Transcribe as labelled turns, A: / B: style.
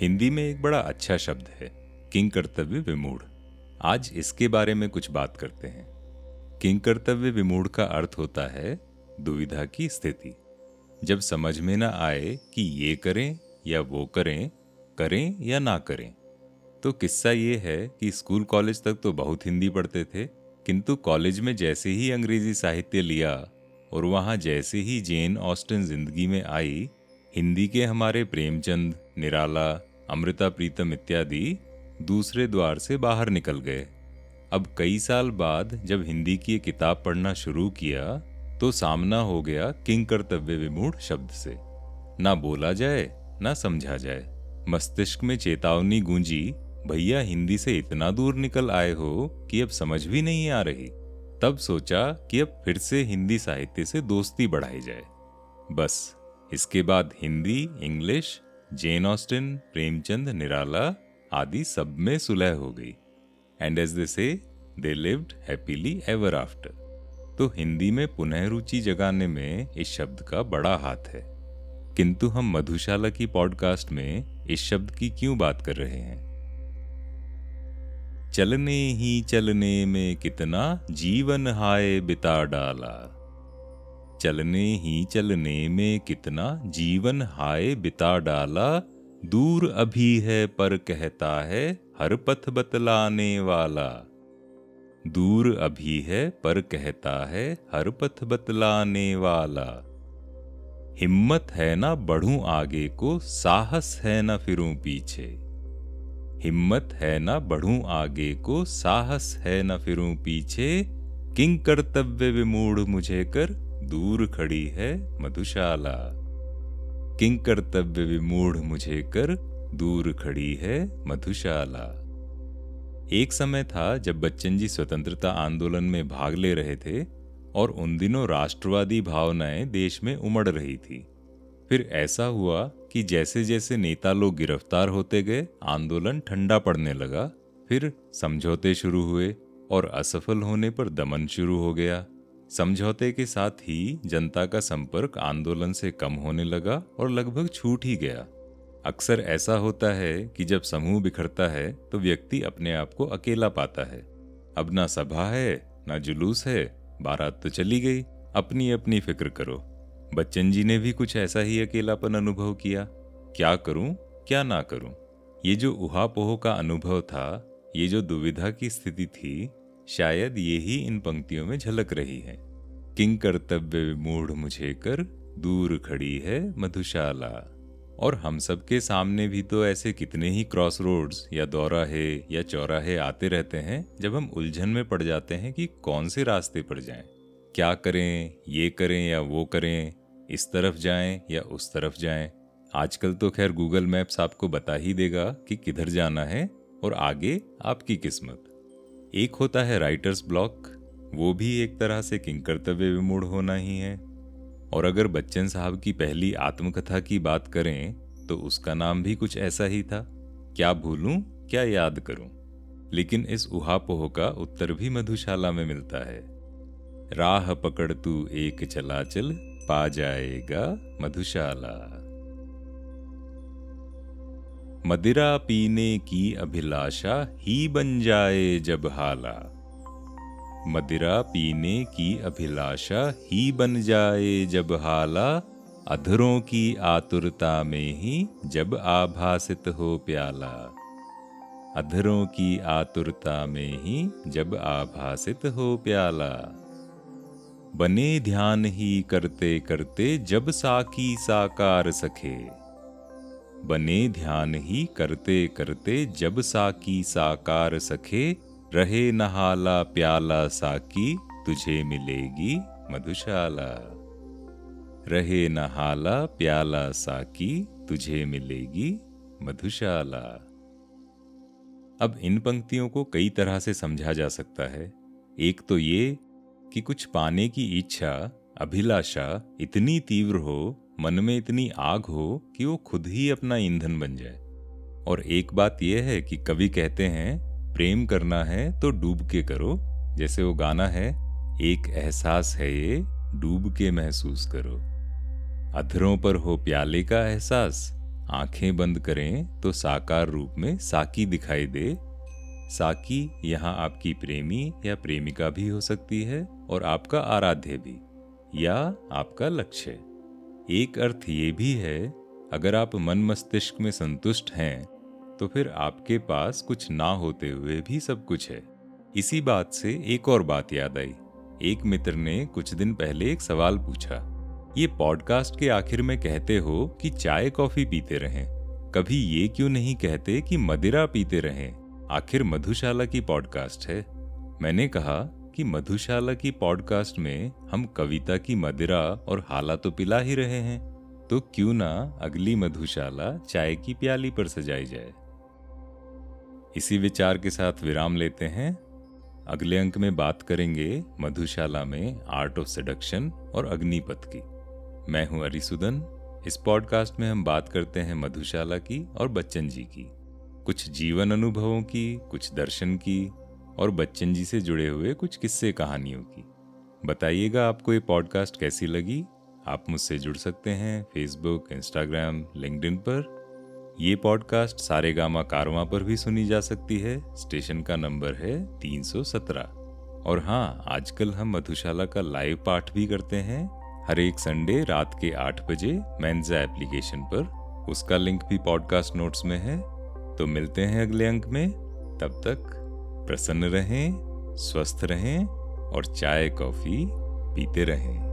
A: हिंदी में एक बड़ा अच्छा शब्द है किंग कर्तव्य विमूढ़। आज इसके बारे में कुछ बात करते हैं। किंग कर्तव्य विमूढ़ का अर्थ होता है, दुविधा की स्थिति। जब समझ में ना आए कि ये करें या वो करें करें या ना करें। तो किस्सा ये है कि स्कूल कॉलेज तक तो बहुत हिंदी पढ़ते थे, किंतु कॉलेज में जैसे ही अंग्रेज़ी साहित्य लिया और वहाँ जैसे ही जेन ऑस्टन ज़िंदगी में आई, हिंदी के हमारे प्रेमचंद निराला, अमृता, प्रीतम इत्यादि दूसरे द्वार से बाहर निकल गए। अब कई साल बाद जब हिंदी की किताब पढ़ना शुरू किया तो सामना हो गया किंग कर्तव्य विमूढ़ शब्द से। ना बोला जाए, ना समझा जाए। मस्तिष्क में चेतावनी गूंजी, भैया, हिंदी से इतना दूर निकल आए हो कि अब समझ भी नहीं आ रही। तब सोचा कि अब फिर से हिंदी साहित्य से दोस्ती बढ़ाई जाए। बस, इसके बाद Hindi, English Jane Austen Premchand Nirala आदि सब में सुलह हो गई। And as they say they lived happily ever after तो हिंदी में पुनः रुचि जगाने में इस शब्द का बड़ा हाथ है। किंतु हम मधुशाला की पॉडकास्ट में इस शब्द की क्यों बात कर रहे हैं? चलने ही चलने में कितना जीवन हाय बिता डाला। चलने ही चलने में कितना जीवन हाय बिता डाला। दूर अभी है पर कहता है हर पथ बतलाने वाला। दूर अभी है पर कहता है हर पथ बतलाने वाला। हिम्मत है ना बढ़ूं आगे को, साहस है ना फिरूं पीछे। हिम्मत है ना बढ़ूं आगे को, साहस है ना फिरूं पीछे। किंग कर्तव्य विमूढ़ मुझे कर दूर खड़ी है मधुशाला। किंग कर्तव्य विमूढ़ मुझे कर दूर खड़ी है मधुशाला। एक समय था जब बच्चन जी स्वतंत्रता आंदोलन में भाग ले रहे थे और उन दिनों राष्ट्रवादी भावनाएँ देश में उमड़ रही थी। फिर ऐसा हुआ कि जैसे जैसे नेता लोग गिरफ़्तार होते गए, आंदोलन ठंडा पड़ने लगा। फिर समझौते शुरू हुए और असफल होने पर दमन शुरू हो गया। समझौते के साथ ही जनता का संपर्क आंदोलन से कम होने लगा और लगभग छूट ही गया। अक्सर ऐसा होता है कि जब समूह बिखरता है तो व्यक्ति अपने आप को अकेला पाता है। अब ना सभा है, ना जुलूस है, बारात तो चली गई अपनी अपनी फ़िक्र करो। बच्चन जी ने भी कुछ ऐसा ही अकेलापन अनुभव किया। क्या करूँ, क्या ना करूँ? ये जो उहापोह का अनुभव था, ये जो दुविधा की स्थिति थी शायद ये ही इन पंक्तियों में झलक रही है। किंग कर्तव्य मूढ़ मुझे कर दूर खड़ी है मधुशाला। और हम सबके सामने भी तो ऐसे कितने ही क्रॉस रोड्स या दौराहे या चौराहे आते रहते हैं जब हम उलझन में पड़ जाते हैं कि कौन से रास्ते पर जाएँ, क्या करें ये करें या वो करें इस तरफ़ जाएँ या उस तरफ़ जाएँ। आजकल तो खैर गूगल मैप्स आपको बता ही देगा कि किधर जाना है और आगे आपकी किस्मत। एक होता है राइटर्स ब्लॉक वो भी एक तरह से किंग कर्तव्य विमूढ़ होना ही है। और अगर बच्चन साहब की पहली आत्मकथा की बात करें तो उसका नाम भी कुछ ऐसा ही था। क्या भूलूं, क्या याद करूँ? लेकिन इस उहापोह का उत्तर भी मधुशाला में मिलता है। राह पकड़ तू एक चलाचल, पा जाएगा मधुशाला। मदिरा पीने की अभिलाषा ही बन जाए जब हाला। मदिरा पीने की अभिलाषा ही बन जाए जब हाला, अधरों की आतुरता में ही जब आभासित हो प्याला। अधरों की आतुरता में ही जब आभासित हो प्याला। बने ध्यान ही करते करते जब साकी साकार सखे बने ध्यान ही करते करते जब साकी साकार सखे, रहे नहाला प्याला साकी, तुझे मिलेगी मधुशाला। रहे नहाला प्याला साकी, तुझे मिलेगी मधुशाला। अब इन पंक्तियों को कई तरह से समझा जा सकता है। एक तो ये कि कुछ पाने की इच्छा, अभिलाषा इतनी तीव्र हो मन में इतनी आग हो कि वो खुद ही अपना ईंधन बन जाए। और एक बात यह है कि कवि कहते हैं, प्रेम करना है तो डूब के करो। जैसे वो गाना है, एक एहसास है ये, डूब के महसूस करो। अधरों पर हो प्याले का एहसास, आँखें बंद करें तो साकार रूप में साकी दिखाई दे। साकी यहाँ आपकी प्रेमी या प्रेमिका भी हो सकती है और आपका आराध्य भी, या आपका लक्ष्य। एक अर्थ ये भी है, अगर आप मन मस्तिष्क में संतुष्ट हैं तो फिर आपके पास कुछ ना होते हुए भी सब कुछ है। इसी बात से एक और बात याद आई। एक मित्र ने कुछ दिन पहले एक सवाल पूछा। ये पॉडकास्ट के आखिर में कहते हो कि चाय कॉफ़ी पीते रहें। कभी ये क्यों नहीं कहते कि मदिरा पीते रहें? आखिर मधुशाला की पॉडकास्ट है। मैंने कहा कि मधुशाला की पॉडकास्ट में हम कविता की मदिरा और हाला तो पिला ही रहे हैं। तो क्यों ना अगली मधुशाला चाय की प्याली पर सजाई जाए। इसी विचार के साथ विराम लेते हैं। अगले अंक में बात करेंगे मधुशाला में आर्ट ऑफ़ सडक्शन और अग्निपथ की। मैं हूँ अरिसुदन। इस पॉडकास्ट में हम बात करते हैं मधुशाला की और बच्चन जी की। कुछ जीवन अनुभवों की, कुछ दर्शन की और बच्चन जी से जुड़े हुए कुछ किस्से कहानियों की। बताइएगा आपको ये पॉडकास्ट कैसी लगी? आप मुझसे जुड़ सकते हैं फेसबुक इंस्टाग्राम लिंक्डइन पर। ये पॉडकास्ट सारे गामा कारवा पर भी सुनी जा सकती है। स्टेशन का नंबर है 317 और हाँ आजकल हम मधुशाला का लाइव पाठ भी करते हैं। हर एक संडे रात के आठ बजे मैंजा एप्लीकेशन पर। उसका लिंक भी पॉडकास्ट नोट्स में है। तो मिलते हैं अगले अंक में। तब तक प्रसन्न रहें स्वस्थ रहें और चाय कॉफ़ी पीते रहें।